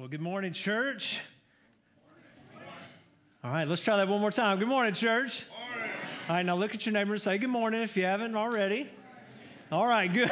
Well, good morning, church. All right, let's try that one more time. Good morning, church. All right, now look at your neighbor and say good morning if you haven't already. All right, good.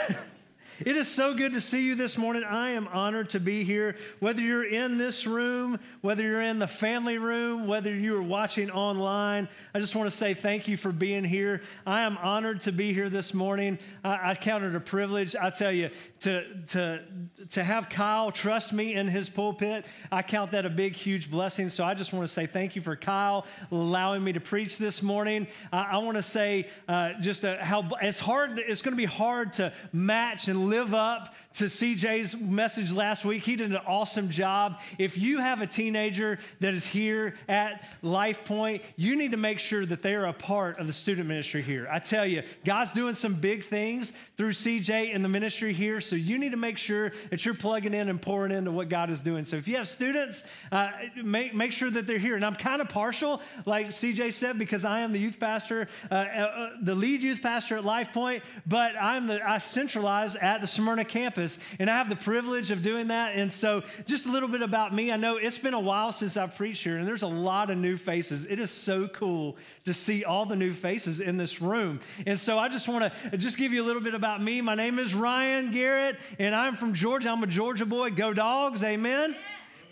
It is so good to see you this morning. I am honored to be here. Whether you're in this room, whether you're in the family room, whether you are watching online, I just want to say thank you for being here. I am honored to be here this morning. I, I count it a privilege. I tell you, to, to, to have Kyle trust me in his pulpit, I count that a big, huge blessing. So I just want to say thank you for Kyle allowing me to preach this morning. I, I want to say uh, just a, how it's hard, it's going to be hard to match and live up to CJ's message last week. He did an awesome job. If you have a teenager that is here at Life Point, you need to make sure that they are a part of the student ministry here. I tell you, God's doing some big things through CJ in the ministry here. So you need to make sure that you're plugging in and pouring into what God is doing. So if you have students, uh, make, make sure that they're here. And I'm kind of partial, like CJ said, because I am the youth pastor, uh, uh, the lead youth pastor at Life Point, but I'm the, I centralize at the Smyrna campus, and I have the privilege of doing that. And so, just a little bit about me. I know it's been a while since I've preached here, and there's a lot of new faces. It is so cool to see all the new faces in this room. And so, I just want to just give you a little bit about me. My name is Ryan Garrett, and I'm from Georgia. I'm a Georgia boy. Go dogs, amen.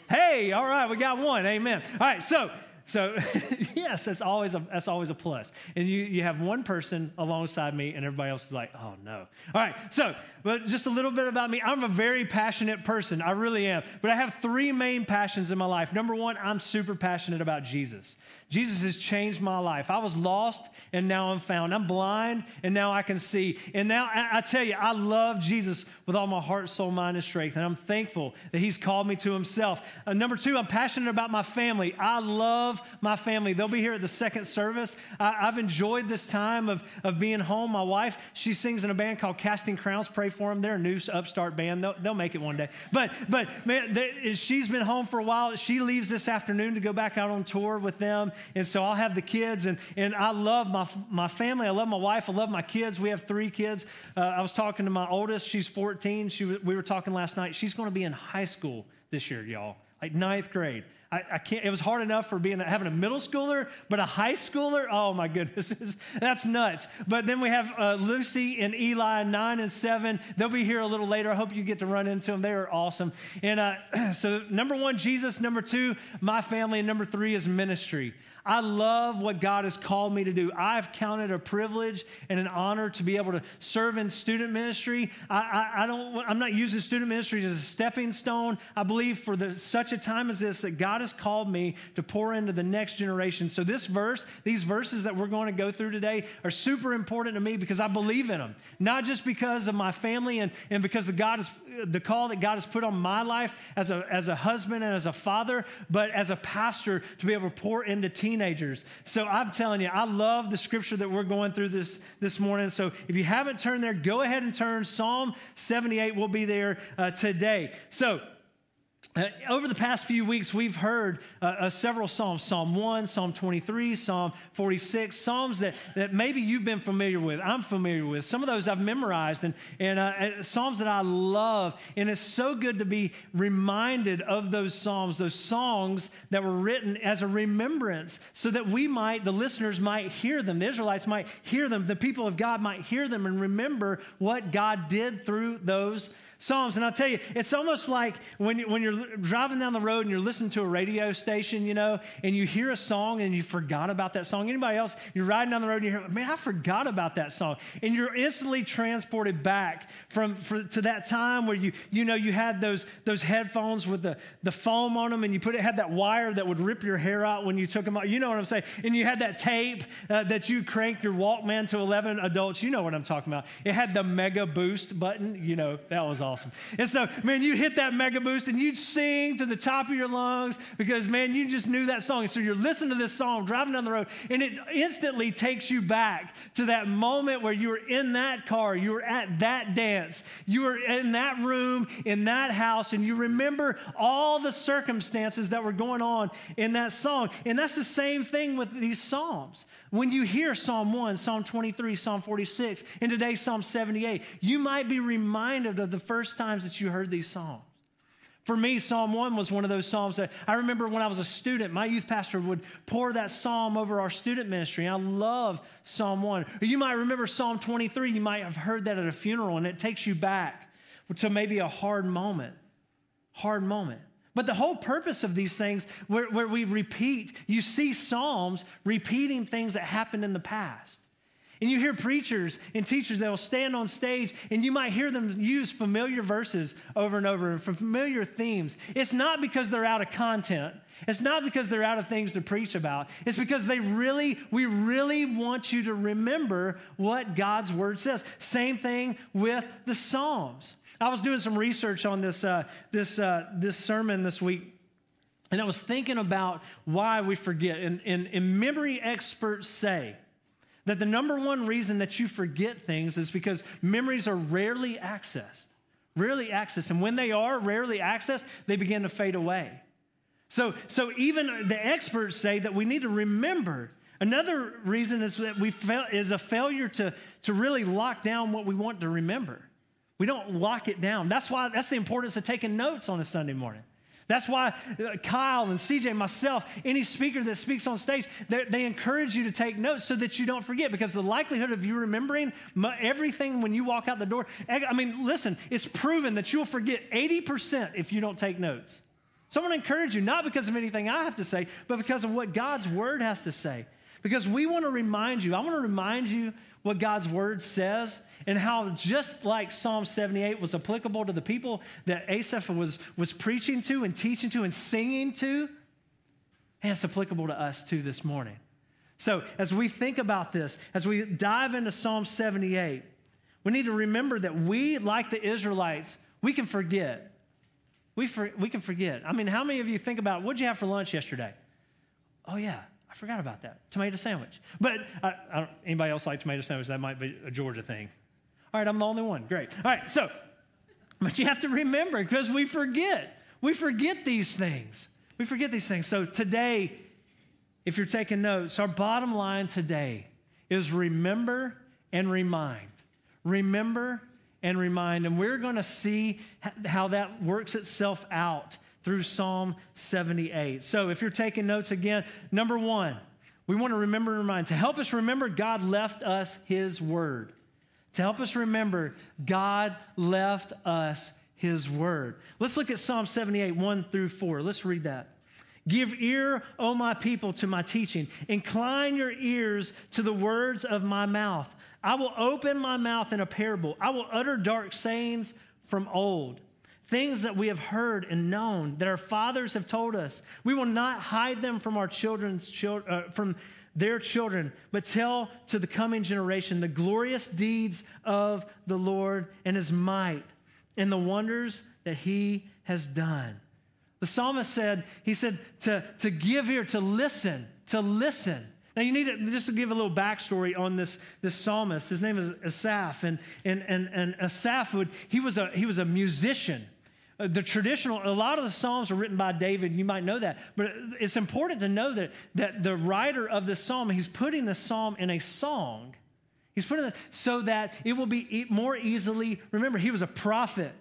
Hey, all right, we got one, amen. All right, so so yes, that's always a that's always a plus. And you you have one person alongside me, and everybody else is like, oh no. All right, so but just a little bit about me. I'm a very passionate person. I really am. But I have three main passions in my life. Number one, I'm super passionate about Jesus. Jesus has changed my life. I was lost and now I'm found. I'm blind and now I can see. And now I, I, tell you, I love Jesus with all my heart, soul, mind, and strength. And I'm thankful that He's called me to Himself. Uh, number two, I'm passionate about my family. I love my family. They'll be here at the second service. I, have enjoyed this time of, of being home. My wife, she sings in a band called Casting Crowns. Pray for them. They're a new upstart band. They'll, they'll make it one day. But, but man, they, she's been home for a while. She leaves this afternoon to go back out on tour with them. And so I'll have the kids, and, and I love my, my family. I love my wife. I love my kids. We have three kids. Uh, I was talking to my oldest. She's 14. She, we were talking last night. She's going to be in high school this year, y'all, like ninth grade. I, I, can't, it was hard enough for being having a middle schooler, but a high schooler, oh my goodness, that's nuts. But then we have uh, Lucy and Eli, nine and seven. They'll be here a little later. I hope you get to run into them. They are awesome. And uh, so, number one, Jesus. Number two, my family. And number three is ministry. I love what God has called me to do. I've counted a privilege and an honor to be able to serve in student ministry. I, I, I don't, I'm not using student ministry as a stepping stone. I believe for the, such a time as this that God has called me to pour into the next generation. So this verse, these verses that we're going to go through today are super important to me because I believe in them. Not just because of my family and, and because the God is the call that God has put on my life as a, as a husband and as a father, but as a pastor to be able to pour into teenagers. So I'm telling you, I love the scripture that we're going through this, this morning. So if you haven't turned there, go ahead and turn. Psalm 78 will be there uh, today. So uh, over the past few weeks, we've heard uh, uh, several Psalms Psalm 1, Psalm 23, Psalm 46, Psalms that, that maybe you've been familiar with, I'm familiar with. Some of those I've memorized, and, and uh, Psalms that I love. And it's so good to be reminded of those Psalms, those songs that were written as a remembrance, so that we might, the listeners might hear them, the Israelites might hear them, the people of God might hear them and remember what God did through those Psalms. And I'll tell you, it's almost like when, when you're driving down the road and you're listening to a radio station, you know, and you hear a song and you forgot about that song. Anybody else, you're riding down the road and you hear, man, I forgot about that song. And you're instantly transported back from for, to that time where you, you know, you had those, those headphones with the, the foam on them and you put it, had that wire that would rip your hair out when you took them out. You know what I'm saying? And you had that tape uh, that you cranked your Walkman to 11 adults. You know what I'm talking about. It had the mega boost button. You know, that was. And so, man, you hit that mega boost and you'd sing to the top of your lungs because, man, you just knew that song. And so you're listening to this song, driving down the road, and it instantly takes you back to that moment where you were in that car, you were at that dance, you were in that room, in that house, and you remember all the circumstances that were going on in that song. And that's the same thing with these Psalms. When you hear Psalm 1, Psalm 23, Psalm 46, and today Psalm 78, you might be reminded of the first times that you heard these songs. For me, Psalm 1 was one of those Psalms that I remember when I was a student, my youth pastor would pour that Psalm over our student ministry. I love Psalm 1. Or you might remember Psalm 23. You might have heard that at a funeral, and it takes you back to maybe a hard moment. Hard moment. But the whole purpose of these things, where, where we repeat, you see Psalms repeating things that happened in the past. And you hear preachers and teachers that will stand on stage and you might hear them use familiar verses over and over and familiar themes. It's not because they're out of content. It's not because they're out of things to preach about. It's because they really, we really want you to remember what God's word says. Same thing with the Psalms. I was doing some research on this, uh, this, uh, this sermon this week. And I was thinking about why we forget. And, and, and memory experts say that the number one reason that you forget things is because memories are rarely accessed. Rarely accessed. And when they are rarely accessed, they begin to fade away. So, so even the experts say that we need to remember. Another reason is that we fail, is a failure to, to really lock down what we want to remember. We don't lock it down. That's why that's the importance of taking notes on a Sunday morning. That's why uh, Kyle and CJ, myself, any speaker that speaks on stage, they encourage you to take notes so that you don't forget because the likelihood of you remembering everything when you walk out the door, I mean, listen, it's proven that you'll forget 80% if you don't take notes. So I want to encourage you, not because of anything I have to say, but because of what God's word has to say. Because we want to remind you, I want to remind you what God's word says and how just like Psalm 78 was applicable to the people that Asaph was, was preaching to and teaching to and singing to, and it's applicable to us too this morning. So as we think about this, as we dive into Psalm 78, we need to remember that we, like the Israelites, we can forget. We, for, we can forget. I mean, how many of you think about what'd you have for lunch yesterday? Oh, yeah, I forgot about that. Tomato sandwich. But uh, anybody else like tomato sandwich? That might be a Georgia thing. All right, I'm the only one. Great. All right, so, but you have to remember because we forget. We forget these things. We forget these things. So today, if you're taking notes, our bottom line today is remember and remind. Remember and remind. And we're going to see how that works itself out through Psalm 78. So if you're taking notes again, number one, we want to remember and remind. To help us remember, God left us His word to help us remember God left us his word. Let's look at Psalm 78, 1 through 4. Let's read that. Give ear, O my people, to my teaching. Incline your ears to the words of my mouth. I will open my mouth in a parable. I will utter dark sayings from old, things that we have heard and known, that our fathers have told us. We will not hide them from our children's children, uh, from their children, but tell to the coming generation the glorious deeds of the Lord and his might and the wonders that he has done. The psalmist said, he said to, to give ear, to listen, to listen. Now you need to just to give a little backstory on this, this psalmist. His name is Asaph, and, and, and, and Asaph would, he was a he was a musician. Uh, the traditional, a lot of the Psalms are written by David. You might know that. But it's important to know that, that the writer of the Psalm, he's putting the Psalm in a song. He's putting it so that it will be more easily. Remember, he was a prophet.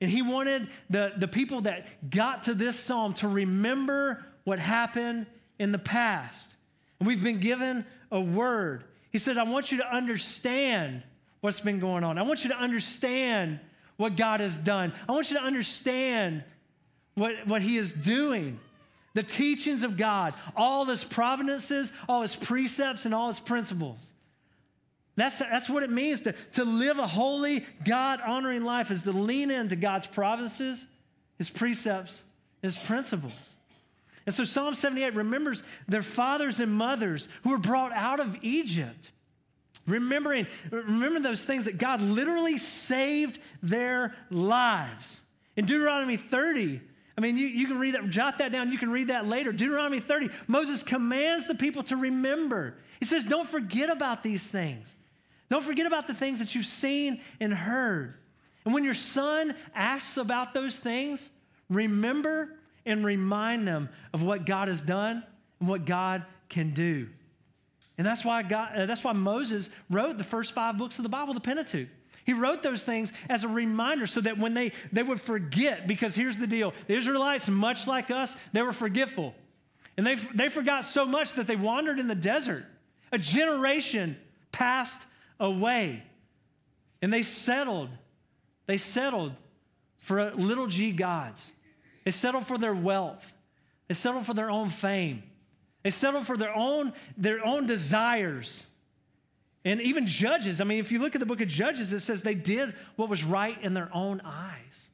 And he wanted the, the people that got to this psalm to remember what happened in the past. And we've been given a word. He said, I want you to understand what's been going on. I want you to understand what God has done. I want you to understand what, what He is doing. The teachings of God, all His providences, all His precepts, and all His principles. That's, that's what it means to, to live a holy, God honoring life, is to lean into God's providences, His precepts, His principles. And so Psalm 78 remembers their fathers and mothers who were brought out of Egypt. Remembering, remember those things that God literally saved their lives. In Deuteronomy 30, I mean, you, you can read that, jot that down, you can read that later. Deuteronomy 30, Moses commands the people to remember. He says, Don't forget about these things. Don't forget about the things that you've seen and heard. And when your son asks about those things, remember and remind them of what God has done and what God can do. And that's why, God, uh, that's why Moses wrote the first five books of the Bible, the Pentateuch. He wrote those things as a reminder so that when they, they would forget, because here's the deal the Israelites, much like us, they were forgetful. And they, they forgot so much that they wandered in the desert. A generation passed away. And they settled. They settled for little g gods. They settled for their wealth. They settled for their own fame. They settled for their own, their own desires. And even judges, I mean, if you look at the book of Judges, it says they did what was right in their own eyes.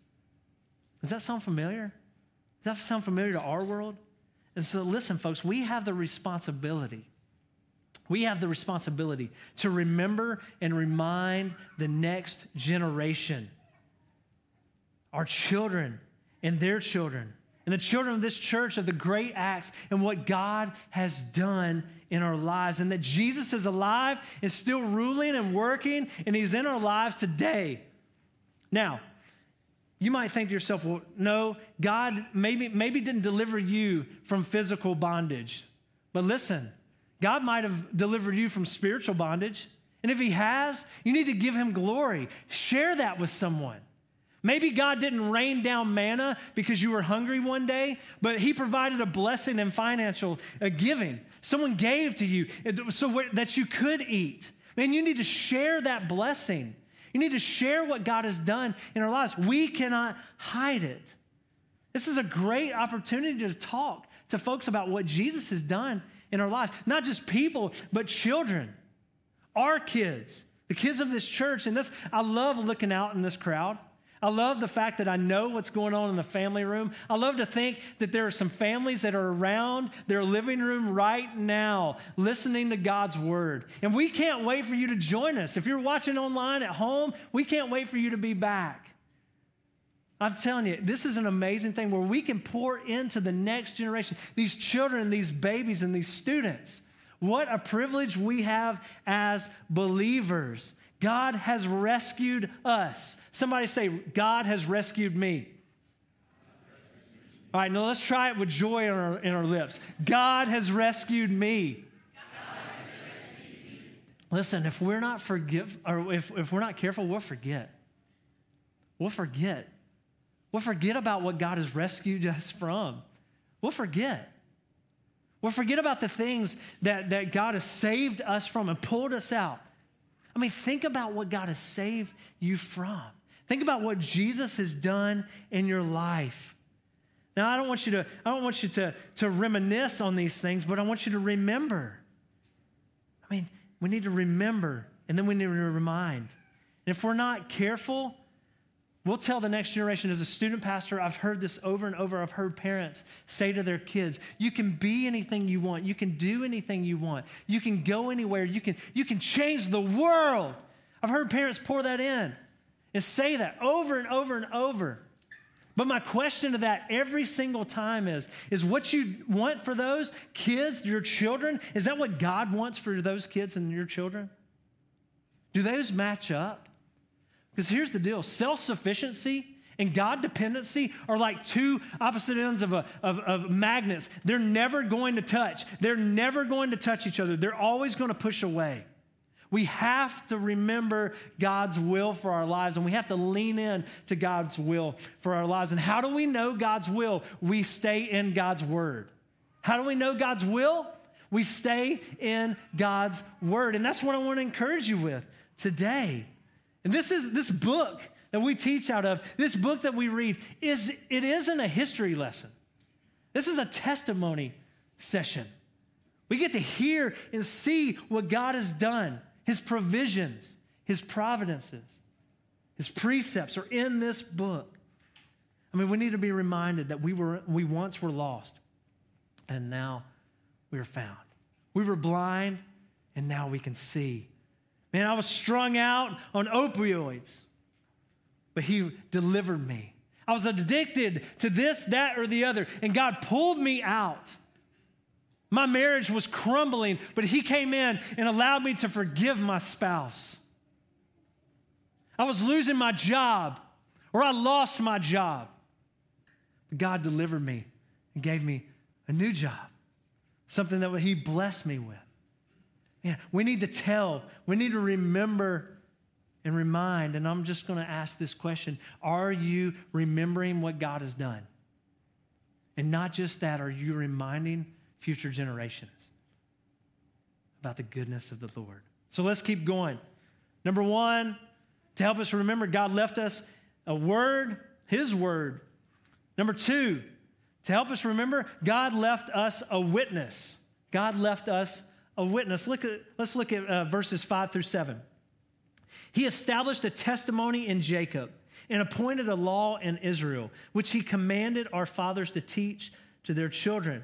Does that sound familiar? Does that sound familiar to our world? And so, listen, folks, we have the responsibility. We have the responsibility to remember and remind the next generation, our children and their children, and the children of this church of the great acts and what God has done in our lives, and that Jesus is alive and still ruling and working, and He's in our lives today. Now, you might think to yourself, well, no, God maybe, maybe didn't deliver you from physical bondage. But listen, God might have delivered you from spiritual bondage. And if He has, you need to give Him glory. Share that with someone. Maybe God didn't rain down manna because you were hungry one day, but He provided a blessing in financial giving. Someone gave to you so that you could eat. Man, you need to share that blessing. You need to share what God has done in our lives. We cannot hide it. This is a great opportunity to talk to folks about what Jesus has done in our lives. Not just people, but children, our kids, the kids of this church. And this, I love looking out in this crowd. I love the fact that I know what's going on in the family room. I love to think that there are some families that are around their living room right now listening to God's word. And we can't wait for you to join us. If you're watching online at home, we can't wait for you to be back. I'm telling you, this is an amazing thing where we can pour into the next generation, these children, these babies, and these students. What a privilege we have as believers. God has rescued us. Somebody say, God has rescued me. All right, now let's try it with joy in our, in our lips. God has rescued me. Listen, if we're not forgive, or if, if we're not careful, we'll forget. We'll forget. We'll forget about what God has rescued us from. We'll forget. We'll forget about the things that, that God has saved us from and pulled us out. I mean, think about what God has saved you from. Think about what Jesus has done in your life. Now, I don't want you to, I don't want you to, to reminisce on these things, but I want you to remember. I mean, we need to remember, and then we need to remind. And if we're not careful, We'll tell the next generation as a student pastor, I've heard this over and over. I've heard parents say to their kids, you can be anything you want. You can do anything you want. You can go anywhere. You can, you can change the world. I've heard parents pour that in and say that over and over and over. But my question to that every single time is, is what you want for those kids, your children, is that what God wants for those kids and your children? Do those match up? Because here's the deal self sufficiency and God dependency are like two opposite ends of, a, of, of, magnets. They're never going to touch. They're never going to touch each other. They're always going to push away. We have to remember God's will for our lives and we have to lean in to God's will for our lives. And how do we know God's will? We stay in God's word. How do we know God's will? We stay in God's word. And that's what I want to encourage you with today. And this is this book that we teach out of, this book that we read, is it isn't a history lesson. This is a testimony session. We get to hear and see what God has done, his provisions, his providences, his precepts are in this book. I mean, we need to be reminded that we were we once were lost and now we are found. We were blind and now we can see. Man, I was strung out on opioids, but He delivered me. I was addicted to this, that, or the other, and God pulled me out. My marriage was crumbling, but He came in and allowed me to forgive my spouse. I was losing my job, or I lost my job. But God delivered me and gave me a new job, something that He blessed me with. Yeah, we need to tell, we need to remember and remind, and I'm just going to ask this question Are you remembering what God has done? And not just that, are you reminding future generations about the goodness of the Lord? So let's keep going. Number one, to help us remember, God left us a word, His word. Number two, to help us remember, God left us a witness. God left us a witness. Look at, let's look at uh, verses five through seven. He established a testimony in Jacob and appointed a law in Israel, which he commanded our fathers to teach to their children,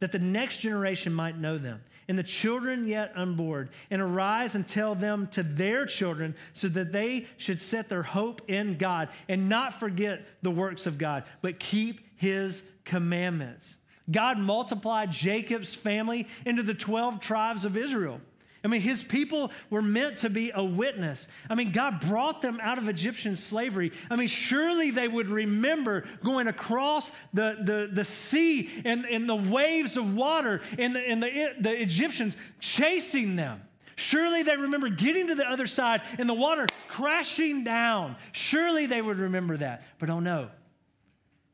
that the next generation might know them, and the children yet unborn, and arise and tell them to their children, so that they should set their hope in God and not forget the works of God, but keep his commandments. God multiplied Jacob's family into the 12 tribes of Israel. I mean, his people were meant to be a witness. I mean, God brought them out of Egyptian slavery. I mean, surely they would remember going across the, the, the sea and, and the waves of water and, the, and the, the Egyptians chasing them. Surely they remember getting to the other side and the water crashing down. Surely they would remember that. But oh no,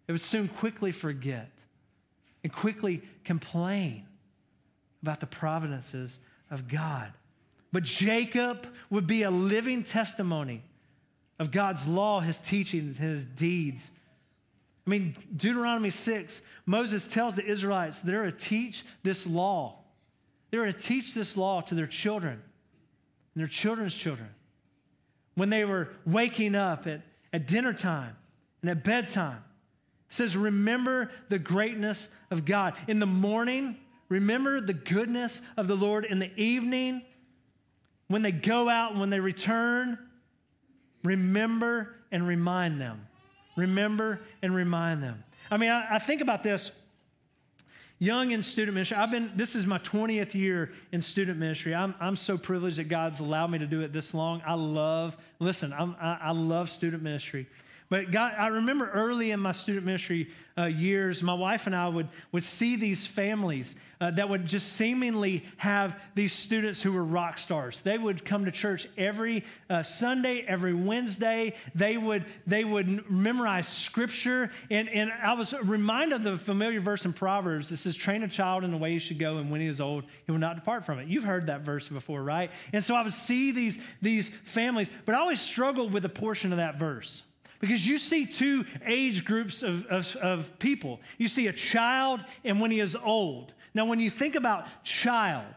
they would soon quickly forget and quickly complain about the providences of God. But Jacob would be a living testimony of God's law, his teachings, his deeds. I mean, Deuteronomy 6, Moses tells the Israelites they're to teach this law. They're to teach this law to their children and their children's children. When they were waking up at, at dinner time and at bedtime, says, Remember the greatness of God. In the morning, Remember the goodness of the Lord in the evening when they go out and when they return. Remember and remind them. Remember and remind them. I mean, I, I think about this young in student ministry. I've been, this is my 20th year in student ministry. I'm, I'm so privileged that God's allowed me to do it this long. I love, listen, I'm, I, I love student ministry. But God, I remember early in my student ministry uh, years, my wife and I would, would see these families uh, that would just seemingly have these students who were rock stars. They would come to church every uh, Sunday, every Wednesday. They would, they would memorize scripture. And, and I was reminded of the familiar verse in Proverbs that says, Train a child in the way he should go, and when he is old, he will not depart from it. You've heard that verse before, right? And so I would see these, these families, but I always struggled with a portion of that verse. Because you see two age groups of, of, of, people. You see a child and when he is old. Now, when you think about child,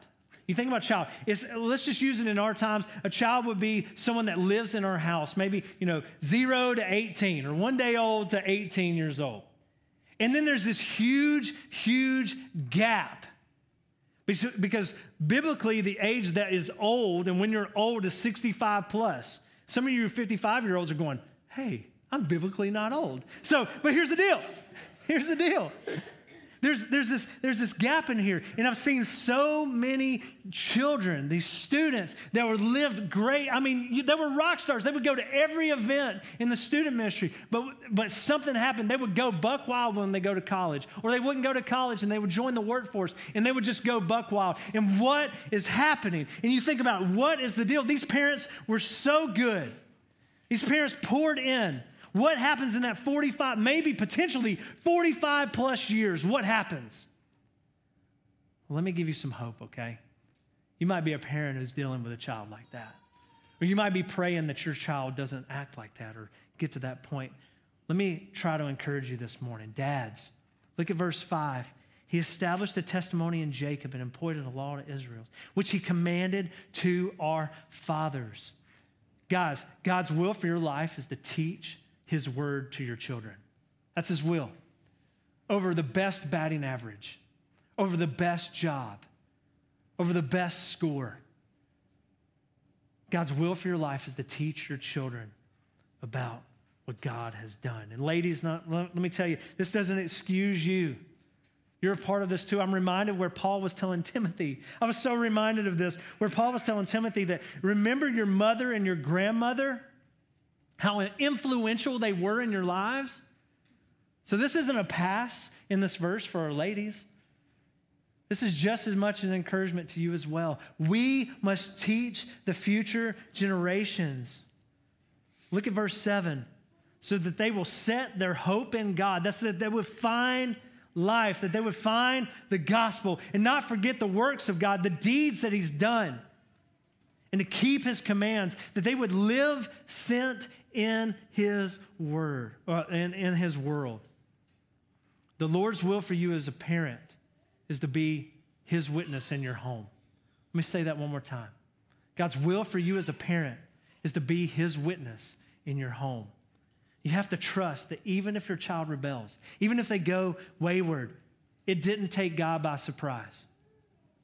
you think about child, it's, let's just use it in our times. A child would be someone that lives in our house, maybe, you know, zero to 18 or one day old to 18 years old. And then there's this huge, huge gap. Because biblically, the age that is old, and when you're old is 65 plus. Some of you 55 year olds are going, hey, I'm biblically not old. So, but here's the deal. Here's the deal. There's, there's, this, there's this gap in here. And I've seen so many children, these students that were lived great. I mean, they were rock stars. They would go to every event in the student ministry. But, but something happened. They would go buck wild when they go to college. Or they wouldn't go to college and they would join the workforce and they would just go buck wild. And what is happening? And you think about what is the deal? These parents were so good. These parents poured in. What happens in that 45, maybe potentially 45 plus years? What happens? Let me give you some hope, okay? You might be a parent who's dealing with a child like that. Or you might be praying that your child doesn't act like that or get to that point. Let me try to encourage you this morning. Dads, look at verse 5. He established a testimony in Jacob and appointed a law to Israel, which he commanded to our fathers. Guys, God's will for your life is to teach his word to your children. That's his will. Over the best batting average, over the best job, over the best score. God's will for your life is to teach your children about what God has done. And ladies, not, let me tell you, this doesn't excuse you. You're a part of this too. I'm reminded where Paul was telling Timothy. I was so reminded of this, where Paul was telling Timothy that remember your mother and your grandmother how influential they were in your lives. So, this isn't a pass in this verse for our ladies. This is just as much an encouragement to you as well. We must teach the future generations Look at verse 7 so that they will set their hope in God. That's that they would find life, that they would find the gospel and not forget the works of God, the deeds that He's done, and to keep His commands, that they would live sent in His word, or in, in His world. The Lord's will for you as a parent is to be His witness in your home. Let me say that one more time. God's will for you as a parent is to be His witness in your home. You have to trust that even if your child rebels, even if they go wayward, it didn't take God by surprise.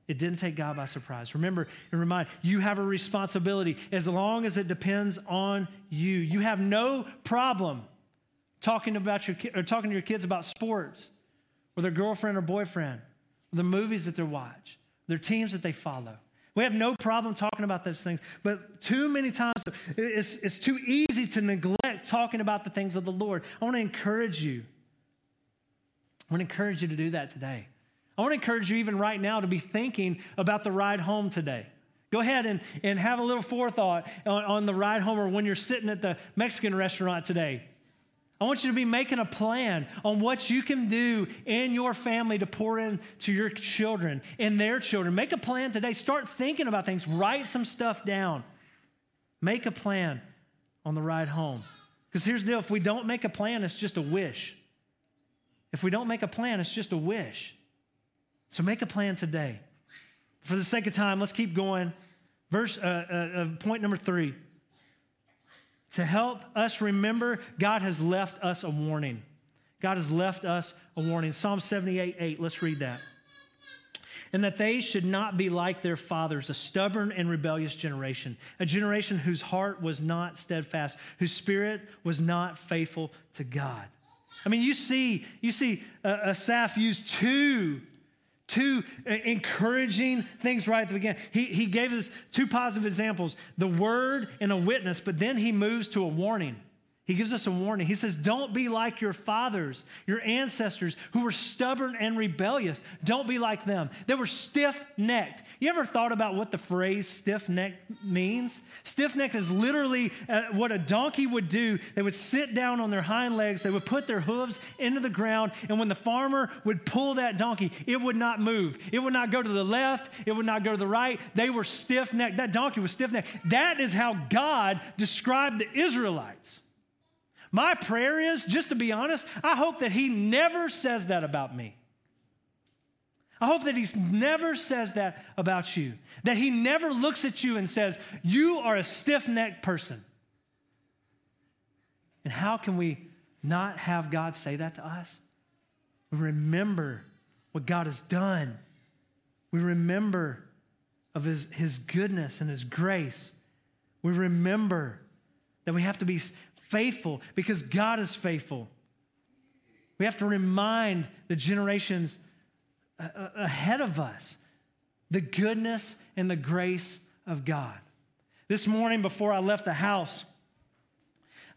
It didn't take God by surprise. Remember and remind you have a responsibility as long as it depends on you. You have no problem talking about your or talking to your kids about sports or their girlfriend or boyfriend, or the movies that they watch, their teams that they follow. We have no problem talking about those things, but too many times it's, it's too easy to neglect talking about the things of the Lord. I want to encourage you. I want to encourage you to do that today. I want to encourage you, even right now, to be thinking about the ride home today. Go ahead and, and have a little forethought on, on the ride home or when you're sitting at the Mexican restaurant today. I want you to be making a plan on what you can do in your family to pour into your children and their children. Make a plan today. Start thinking about things. Write some stuff down. Make a plan on the ride home. Because here's the deal if we don't make a plan, it's just a wish. If we don't make a plan, it's just a wish. So make a plan today. For the sake of time, let's keep going. Verse uh, uh, uh point number three. To help us remember, God has left us a warning. God has left us a warning. Psalm 78 8, let's read that. And that they should not be like their fathers, a stubborn and rebellious generation, a generation whose heart was not steadfast, whose spirit was not faithful to God. I mean, you see, you see uh, Asaph used two two encouraging things right at the beginning. He, he gave us two positive examples the word and a witness, but then he moves to a warning. He gives us a warning. He says, Don't be like your fathers, your ancestors who were stubborn and rebellious. Don't be like them. They were stiff necked. You ever thought about what the phrase stiff necked means? Stiff necked is literally uh, what a donkey would do. They would sit down on their hind legs, they would put their hooves into the ground, and when the farmer would pull that donkey, it would not move. It would not go to the left, it would not go to the right. They were stiff necked. That donkey was stiff necked. That is how God described the Israelites. My prayer is, just to be honest, I hope that he never says that about me. I hope that he never says that about you. That he never looks at you and says, You are a stiff necked person. And how can we not have God say that to us? We remember what God has done, we remember of his, his goodness and his grace. We remember that we have to be faithful because God is faithful. We have to remind the generations ahead of us the goodness and the grace of God. This morning, before I left the house,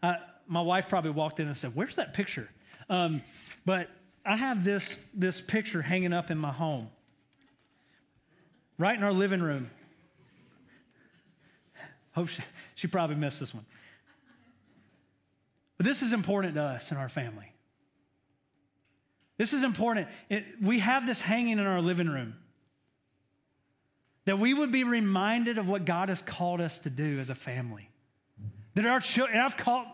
uh, my wife probably walked in and said, Where's that picture? Um, but I have this, this picture hanging up in my home, right in our living room. Hope she, she probably missed this one. But this is important to us and our family. This is important. It, we have this hanging in our living room. That we would be reminded of what God has called us to do as a family. That our children, I've called,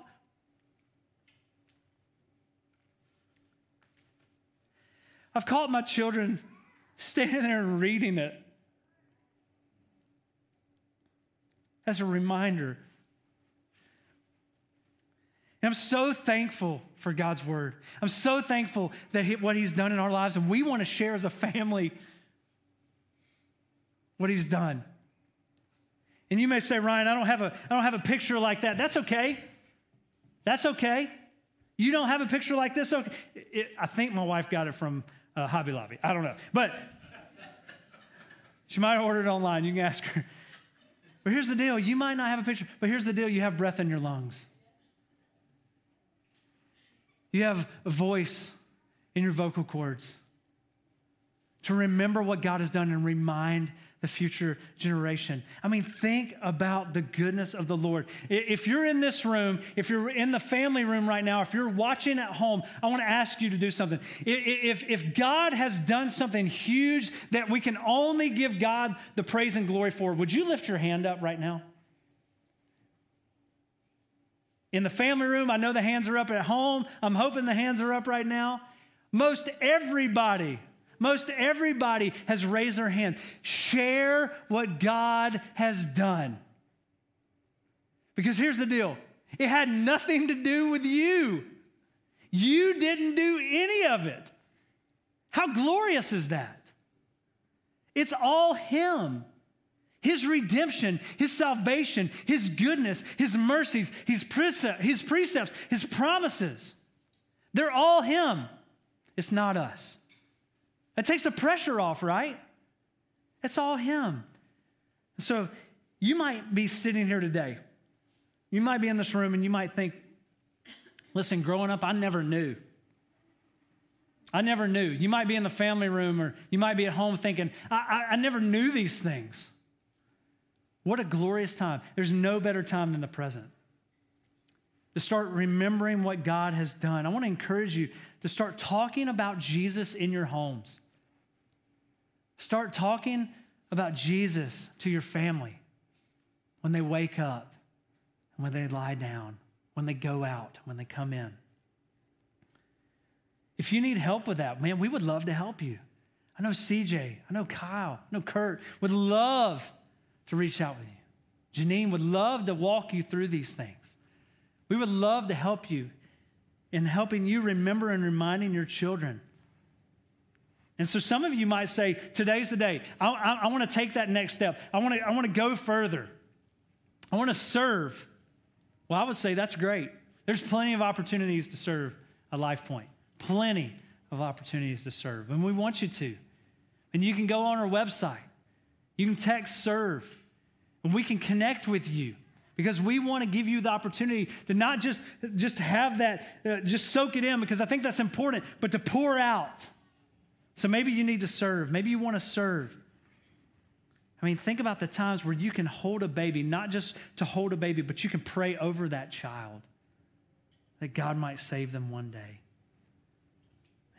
I've caught my children standing there and reading it as a reminder and I'm so thankful for God's word. I'm so thankful that what he's done in our lives, and we want to share as a family what he's done. And you may say, Ryan, I don't have a, I don't have a picture like that. That's okay. That's okay. You don't have a picture like this? Okay. It, I think my wife got it from uh, Hobby Lobby. I don't know. But she might have ordered it online. You can ask her. But here's the deal you might not have a picture, but here's the deal you have breath in your lungs. You have a voice in your vocal cords. to remember what God has done and remind the future generation. I mean, think about the goodness of the Lord. If you're in this room, if you're in the family room right now, if you're watching at home, I want to ask you to do something. If, if God has done something huge that we can only give God the praise and glory for, would you lift your hand up right now? In the family room, I know the hands are up at home. I'm hoping the hands are up right now. Most everybody most everybody has raised their hand. Share what God has done. Because here's the deal it had nothing to do with you, you didn't do any of it. How glorious is that? It's all Him. His redemption, His salvation, His goodness, His mercies, His, precept, his precepts, His promises. They're all Him. It's not us. That takes the pressure off, right? It's all Him. So you might be sitting here today. You might be in this room and you might think, listen, growing up, I never knew. I never knew. You might be in the family room or you might be at home thinking, I, I, I never knew these things. What a glorious time. There's no better time than the present to start remembering what God has done. I want to encourage you to start talking about Jesus in your homes. Start talking about Jesus to your family when they wake up, when they lie down, when they go out, when they come in. If you need help with that, man, we would love to help you. I know CJ, I know Kyle, I know Kurt would love to reach out with you. Janine would love to walk you through these things. We would love to help you in helping you remember and reminding your children and so some of you might say, today's the day. I, I, I want to take that next step. I want to I want to go further. I want to serve. Well, I would say that's great. There's plenty of opportunities to serve a Life Point. Plenty of opportunities to serve. And we want you to. And you can go on our website. You can text serve. And we can connect with you because we want to give you the opportunity to not just, just have that, uh, just soak it in because I think that's important, but to pour out so maybe you need to serve. Maybe you want to serve. I mean, think about the times where you can hold a baby, not just to hold a baby, but you can pray over that child that God might save them one day.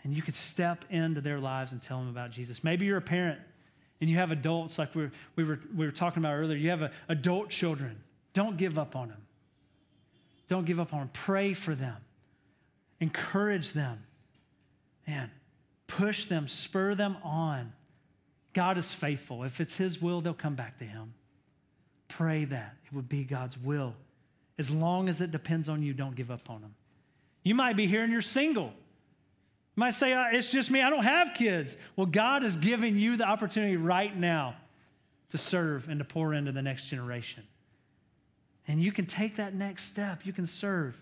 And you could step into their lives and tell them about Jesus. Maybe you're a parent and you have adults like we were, we were, we were talking about earlier. You have a, adult children. Don't give up on them. Don't give up on them. Pray for them, encourage them. Man, push them, spur them on. God is faithful. If it's His will, they'll come back to Him. Pray that it would be God's will. As long as it depends on you, don't give up on them. You might be here and you're single. You might say, uh, It's just me, I don't have kids. Well, God is giving you the opportunity right now to serve and to pour into the next generation. And you can take that next step, you can serve.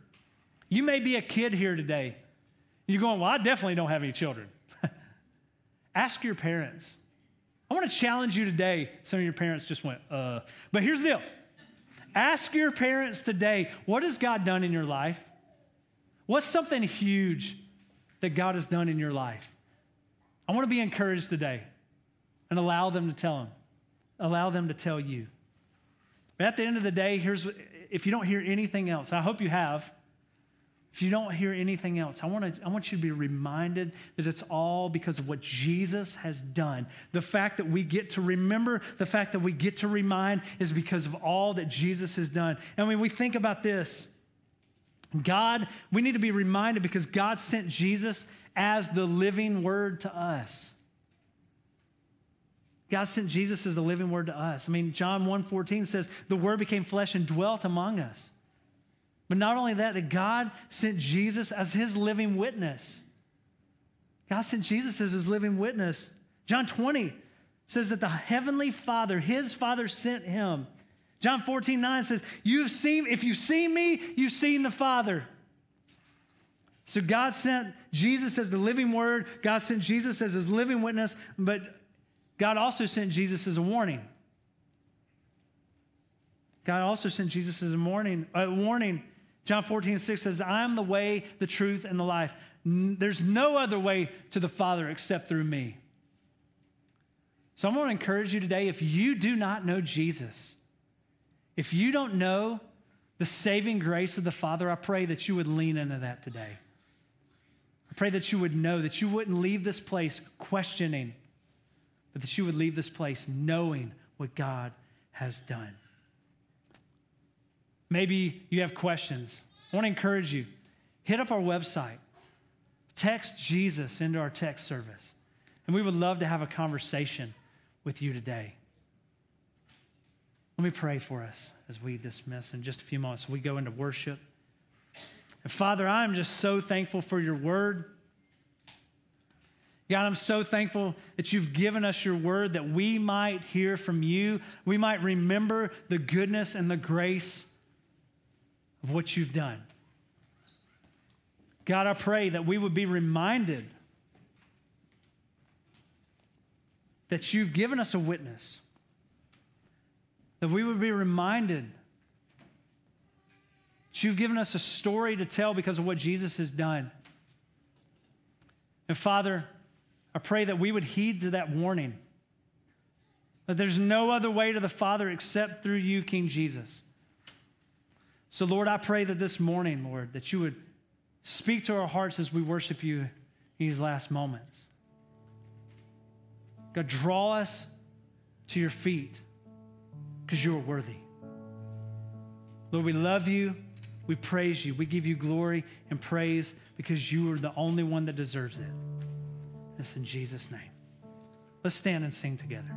You may be a kid here today. You're going, Well, I definitely don't have any children. Ask your parents. I want to challenge you today. Some of your parents just went, uh. But here's the deal ask your parents today, what has God done in your life? What's something huge that God has done in your life? I want to be encouraged today and allow them to tell them, allow them to tell you. But at the end of the day, here's if you don't hear anything else, I hope you have. If you don't hear anything else, I want, to, I want you to be reminded that it's all because of what Jesus has done. The fact that we get to remember, the fact that we get to remind is because of all that Jesus has done. And when we think about this, God, we need to be reminded because God sent Jesus as the living word to us. God sent Jesus as the living word to us. I mean, John 1:14 says, "The word became flesh and dwelt among us." But not only that, that God sent Jesus as his living witness. God sent Jesus as his living witness. John 20 says that the heavenly Father, his Father sent him. John 14, 9 says, You've seen, if you've seen me, you've seen the Father. So God sent Jesus as the living word. God sent Jesus as his living witness, but God also sent Jesus as a warning. God also sent Jesus as a warning, a warning John 14, 6 says, I am the way, the truth, and the life. There's no other way to the Father except through me. So I want to encourage you today if you do not know Jesus, if you don't know the saving grace of the Father, I pray that you would lean into that today. I pray that you would know that you wouldn't leave this place questioning, but that you would leave this place knowing what God has done. Maybe you have questions. I want to encourage you hit up our website, text Jesus into our text service, and we would love to have a conversation with you today. Let me pray for us as we dismiss in just a few moments. We go into worship. And Father, I'm just so thankful for your word. God, I'm so thankful that you've given us your word that we might hear from you. We might remember the goodness and the grace of what you've done. God, I pray that we would be reminded that you've given us a witness, that we would be reminded that you've given us a story to tell because of what Jesus has done. And Father, I pray that we would heed to that warning that there's no other way to the Father except through you, King Jesus. So, Lord, I pray that this morning, Lord, that you would speak to our hearts as we worship you in these last moments. God, draw us to your feet because you are worthy. Lord, we love you. We praise you. We give you glory and praise because you are the only one that deserves it. This in Jesus' name. Let's stand and sing together.